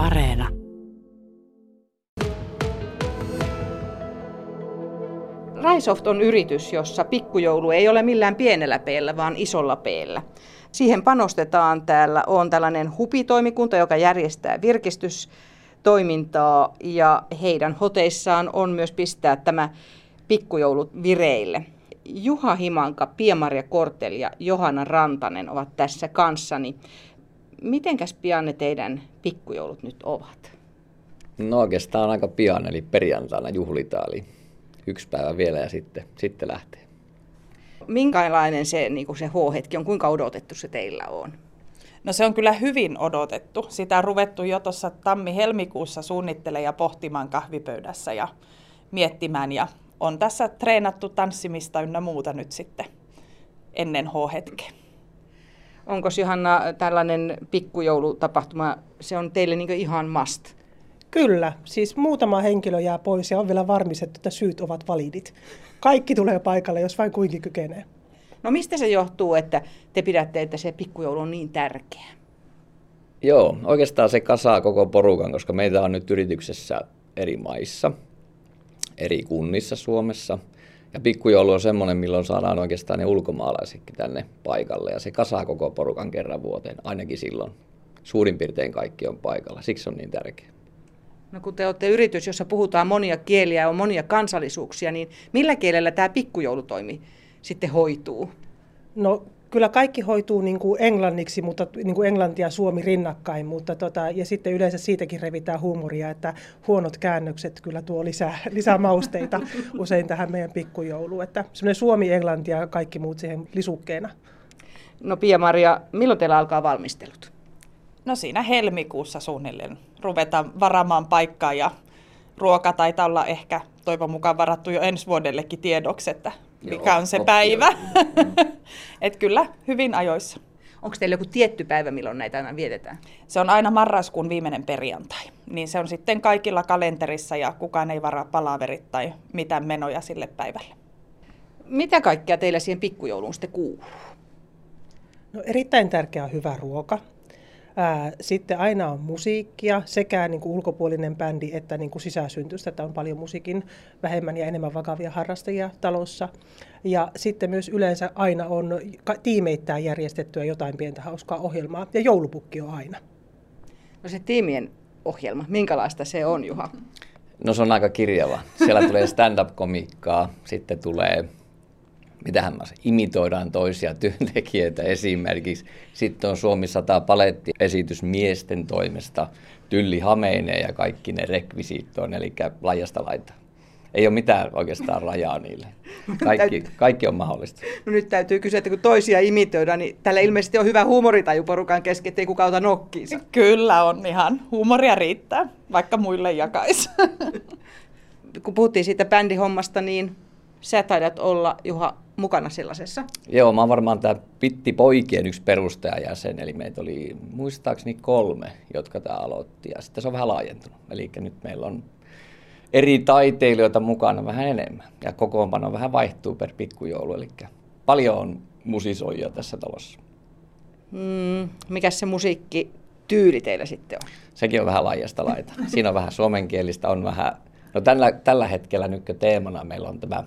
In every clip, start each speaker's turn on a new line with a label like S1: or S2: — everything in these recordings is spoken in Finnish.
S1: Areena.
S2: Raisoft on yritys, jossa pikkujoulu ei ole millään pienellä peellä, vaan isolla peellä. Siihen panostetaan. Täällä on tällainen hupitoimikunta, joka järjestää virkistystoimintaa ja heidän hoteissaan on myös pistää tämä pikkujoulu vireille. Juha Himanka, Pia-Maria Kortel ja Johanna Rantanen ovat tässä kanssani. Mitenkäs pian ne teidän pikkujoulut nyt ovat?
S3: No oikeastaan aika pian, eli perjantaina juhlitaan, eli yksi päivä vielä ja sitten, sitten lähtee.
S2: Minkälainen se, niin se H-hetki on, kuinka odotettu se teillä on?
S4: No se on kyllä hyvin odotettu. Sitä on ruvettu jo tuossa tammi-helmikuussa suunnittelemaan ja pohtimaan kahvipöydässä ja miettimään. Ja on tässä treenattu tanssimista ynnä muuta nyt sitten ennen H-hetkeä.
S2: Onko Johanna tällainen pikkujoulutapahtuma, se on teille niin ihan must?
S5: Kyllä, siis muutama henkilö jää pois ja on vielä varmistettu, että syyt ovat validit. Kaikki tulee paikalle, jos vain kuinkin kykenee.
S2: No mistä se johtuu, että te pidätte, että se pikkujoulu on niin tärkeä?
S3: Joo, oikeastaan se kasaa koko porukan, koska meitä on nyt yrityksessä eri maissa, eri kunnissa Suomessa. Ja pikkujoulu on semmoinen, milloin saadaan oikeastaan ne ulkomaalaisetkin tänne paikalle. Ja se kasaa koko porukan kerran vuoteen, ainakin silloin. Suurin piirtein kaikki on paikalla, siksi on niin tärkeä.
S2: No kun te olette yritys, jossa puhutaan monia kieliä ja on monia kansallisuuksia, niin millä kielellä tämä pikkujoulutoimi sitten hoituu?
S5: No kyllä kaikki hoituu niin kuin englanniksi, mutta niin kuin englanti ja suomi rinnakkain, mutta tota, ja sitten yleensä siitäkin revitään huumoria, että huonot käännökset kyllä tuo lisää, lisää mausteita usein tähän meidän pikkujouluun, että semmoinen suomi, englanti ja kaikki muut siihen lisukkeena.
S2: No Pia-Maria, milloin teillä alkaa valmistelut?
S4: No siinä helmikuussa suunnilleen ruvetaan varaamaan paikkaa ja ruoka taitaa olla ehkä toivon mukaan varattu jo ensi vuodellekin tiedoksi, että mikä on se optio. päivä. Et kyllä, hyvin ajoissa.
S2: Onko teillä joku tietty päivä, milloin näitä aina vietetään?
S4: Se on aina marraskuun viimeinen perjantai. Niin se on sitten kaikilla kalenterissa ja kukaan ei varaa palaverit tai mitään menoja sille päivälle.
S2: Mitä kaikkea teillä siihen pikkujouluun sitten kuuluu?
S5: No erittäin tärkeä on hyvä ruoka. Sitten aina on musiikkia, sekä niin kuin ulkopuolinen bändi että niin kuin sisäsyntystä, että on paljon musiikin vähemmän ja enemmän vakavia harrastajia talossa. Ja sitten myös yleensä aina on tiimeittäin järjestettyä jotain pientä hauskaa ohjelmaa, ja joulupukki on aina.
S2: No se tiimien ohjelma, minkälaista se on, Juha?
S3: No se on aika kirjava. Siellä tulee stand-up-komikkaa, sitten tulee mitähän mä imitoidaan toisia työntekijöitä esimerkiksi. Sitten on Suomi 100 palettiesitys miesten toimesta, Tylli Hameinen ja kaikki ne rekvisiittoon, eli lajasta laita. Ei ole mitään oikeastaan rajaa niille. Kaikki, kaikki on mahdollista.
S2: No nyt täytyy kysyä, että kun toisia imitoidaan, niin tällä ilmeisesti on hyvä huumoritaju porukan kesken, ettei kukaan ota nokkiinsa.
S4: Kyllä on ihan. Huumoria riittää, vaikka muille jakaisi.
S2: kun puhuttiin siitä bändihommasta, niin sä taidat olla, Juha, mukana sellaisessa?
S3: Joo, mä oon varmaan tämä Pitti Poikien yksi perustajajäsen, eli meitä oli muistaakseni kolme, jotka tämä aloitti, ja sitten se on vähän laajentunut. Eli nyt meillä on eri taiteilijoita mukana vähän enemmän, ja kokoonpano vähän vaihtuu per pikkujoulu, eli paljon on musisoijia tässä talossa.
S2: Mm, mikä se musiikki tyyli teillä sitten on?
S3: Sekin on vähän laajasta laita. Siinä on vähän suomenkielistä, on vähän, no tällä, tällä hetkellä nyt teemana meillä on tämä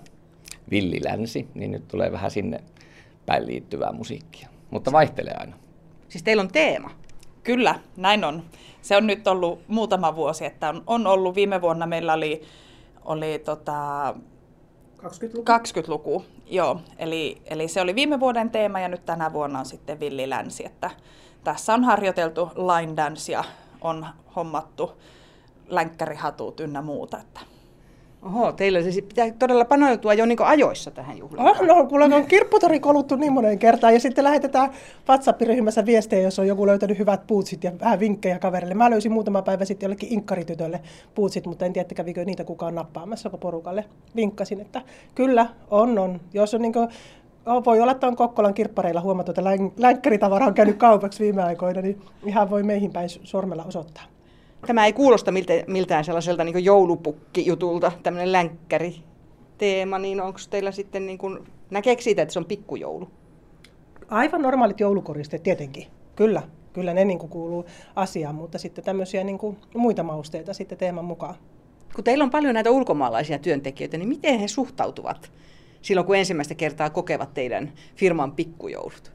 S3: villilänsi, niin nyt tulee vähän sinne päin liittyvää musiikkia. Mutta vaihtelee aina.
S2: Siis teillä on teema?
S4: Kyllä, näin on. Se on nyt ollut muutama vuosi, että on, on ollut viime vuonna meillä oli, oli tota,
S5: 20-luku.
S4: 20-luku, joo. Eli, eli se oli viime vuoden teema ja nyt tänä vuonna on sitten villilänsi. Että tässä on harjoiteltu line dance ja on hommattu länkkärihatut ynnä muuta. Että
S2: Oho, teillä se pitää todella panoutua jo niin ajoissa tähän juhlaan.
S5: Oh, no, kuule, on kirpputori koluttu niin moneen kertaan ja sitten lähetetään WhatsApp-ryhmässä viestejä, jos on joku löytänyt hyvät puutsit ja vähän vinkkejä kaverille. Mä löysin muutama päivä sitten jollekin inkkaritytölle puutsit, mutta en tiedä, kävikö niitä kukaan nappaamassa porukalle. Vinkkasin, että kyllä, on, on. Jos on niin kuin, voi olla, että on Kokkolan kirppareilla huomattu, että länkkäritavara on käynyt kaupaksi viime aikoina, niin ihan voi meihin päin sormella osoittaa.
S2: Tämä ei kuulosta miltä, miltään sellaiselta niin joulupukkijutulta, tämmöinen länkkäri teema, niin onko teillä sitten, niin kuin, näkeekö siitä, että se on pikkujoulu?
S5: Aivan normaalit joulukoristeet tietenkin, kyllä. kyllä ne niin kuin kuuluu asiaan, mutta sitten tämmöisiä niin kuin muita mausteita sitten teeman mukaan.
S2: Kun teillä on paljon näitä ulkomaalaisia työntekijöitä, niin miten he suhtautuvat silloin, kun ensimmäistä kertaa kokevat teidän firman pikkujoulut?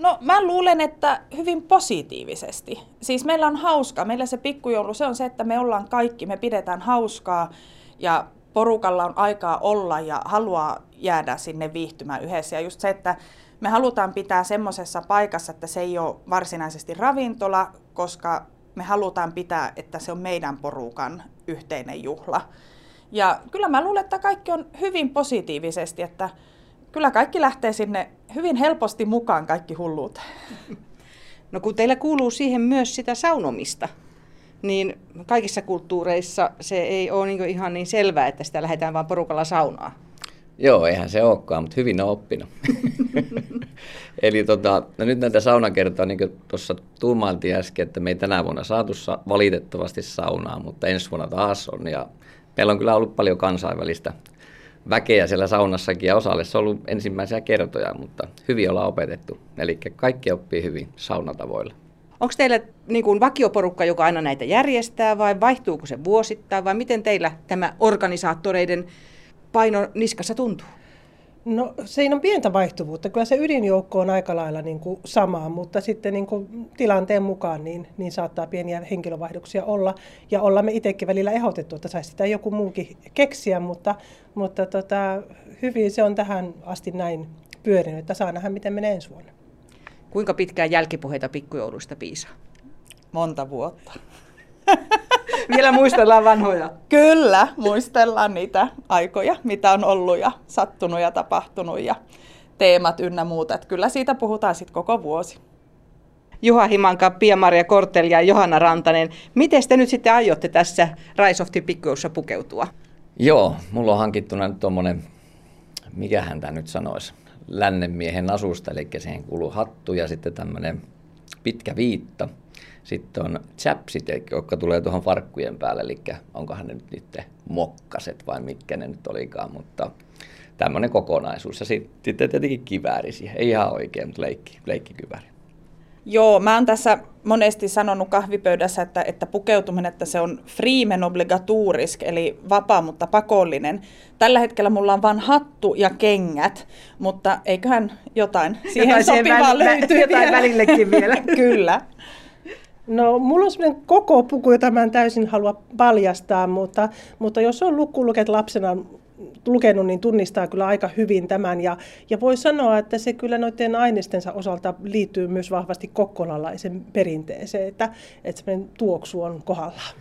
S4: No mä luulen, että hyvin positiivisesti. Siis meillä on hauskaa. Meillä se pikkujoulu, se on se, että me ollaan kaikki, me pidetään hauskaa ja porukalla on aikaa olla ja haluaa jäädä sinne viihtymään yhdessä. Ja just se, että me halutaan pitää semmoisessa paikassa, että se ei ole varsinaisesti ravintola, koska me halutaan pitää, että se on meidän porukan yhteinen juhla. Ja kyllä mä luulen, että kaikki on hyvin positiivisesti, että kyllä kaikki lähtee sinne hyvin helposti mukaan kaikki hulluuteen.
S2: No kun teillä kuuluu siihen myös sitä saunomista, niin kaikissa kulttuureissa se ei ole niin ihan niin selvää, että sitä lähdetään vain porukalla saunaa.
S3: Joo, eihän se olekaan, mutta hyvin on oppinut. Eli tota, no nyt näitä saunakertoja, niin kuin tuossa tuumailtiin äsken, että me ei tänä vuonna saatu valitettavasti saunaa, mutta ensi vuonna taas on. Ja meillä on kyllä ollut paljon kansainvälistä väkeä siellä saunassakin ja osalle se on ollut ensimmäisiä kertoja, mutta hyvin ollaan opetettu. Eli kaikki oppii hyvin saunatavoilla.
S2: Onko teillä niin kuin vakioporukka, joka aina näitä järjestää vai vaihtuuko se vuosittain vai miten teillä tämä organisaattoreiden paino niskassa tuntuu?
S5: No siinä on pientä vaihtuvuutta. Kyllä se ydinjoukko on aika lailla niin kuin samaa, mutta sitten niin kuin tilanteen mukaan niin, niin saattaa pieniä henkilövaihdoksia olla. Ja ollaan me itsekin välillä ehdotettu, että saisi sitä joku muukin keksiä, mutta, mutta tota, hyvin se on tähän asti näin pyörinyt, että saa nähdä miten menee ensi vuonna.
S2: Kuinka pitkään jälkipuheita pikkujouluista piisaa?
S4: Monta vuotta.
S2: Vielä muistellaan vanhoja.
S4: Kyllä, muistellaan niitä aikoja, mitä on ollut ja sattunut ja tapahtunut ja teemat ynnä muuta. Että kyllä siitä puhutaan sitten koko vuosi.
S2: Juha Himanka, Pia-Maria Kortel ja Johanna Rantanen. Miten te nyt sitten aiotte tässä Raisoftin pikkujoussa pukeutua?
S3: Joo, mulla on hankittuna nyt tuommoinen, mikä tämä nyt sanoisi, lännenmiehen asusta, eli siihen kuuluu hattu ja sitten tämmöinen pitkä viitta. Sitten on chapsit, jotka tulee tuohon farkkujen päälle, eli onkohan ne nyt niiden mokkaset vai mitkä ne nyt olikaan, mutta tämmöinen kokonaisuus. Ja sitten tietenkin kivääri siihen, ei ihan oikein, mutta leikki, leikkikivääri.
S4: Joo, mä oon tässä monesti sanonut kahvipöydässä, että, että pukeutuminen, että se on freemen obligatourisk, eli vapaa, mutta pakollinen. Tällä hetkellä mulla on vain hattu ja kengät, mutta eiköhän jotain siihen jotain sopivaa löytyy
S2: Jotain vielä. välillekin vielä.
S4: Kyllä.
S5: No, mulla on sellainen koko puku, jota mä en täysin halua paljastaa, mutta, mutta jos on lukkuluket lapsena lukenut, niin tunnistaa kyllä aika hyvin tämän. Ja, ja voi sanoa, että se kyllä noiden ainestensa osalta liittyy myös vahvasti kokkolalaisen perinteeseen, että, että tuoksu on kohdallaan.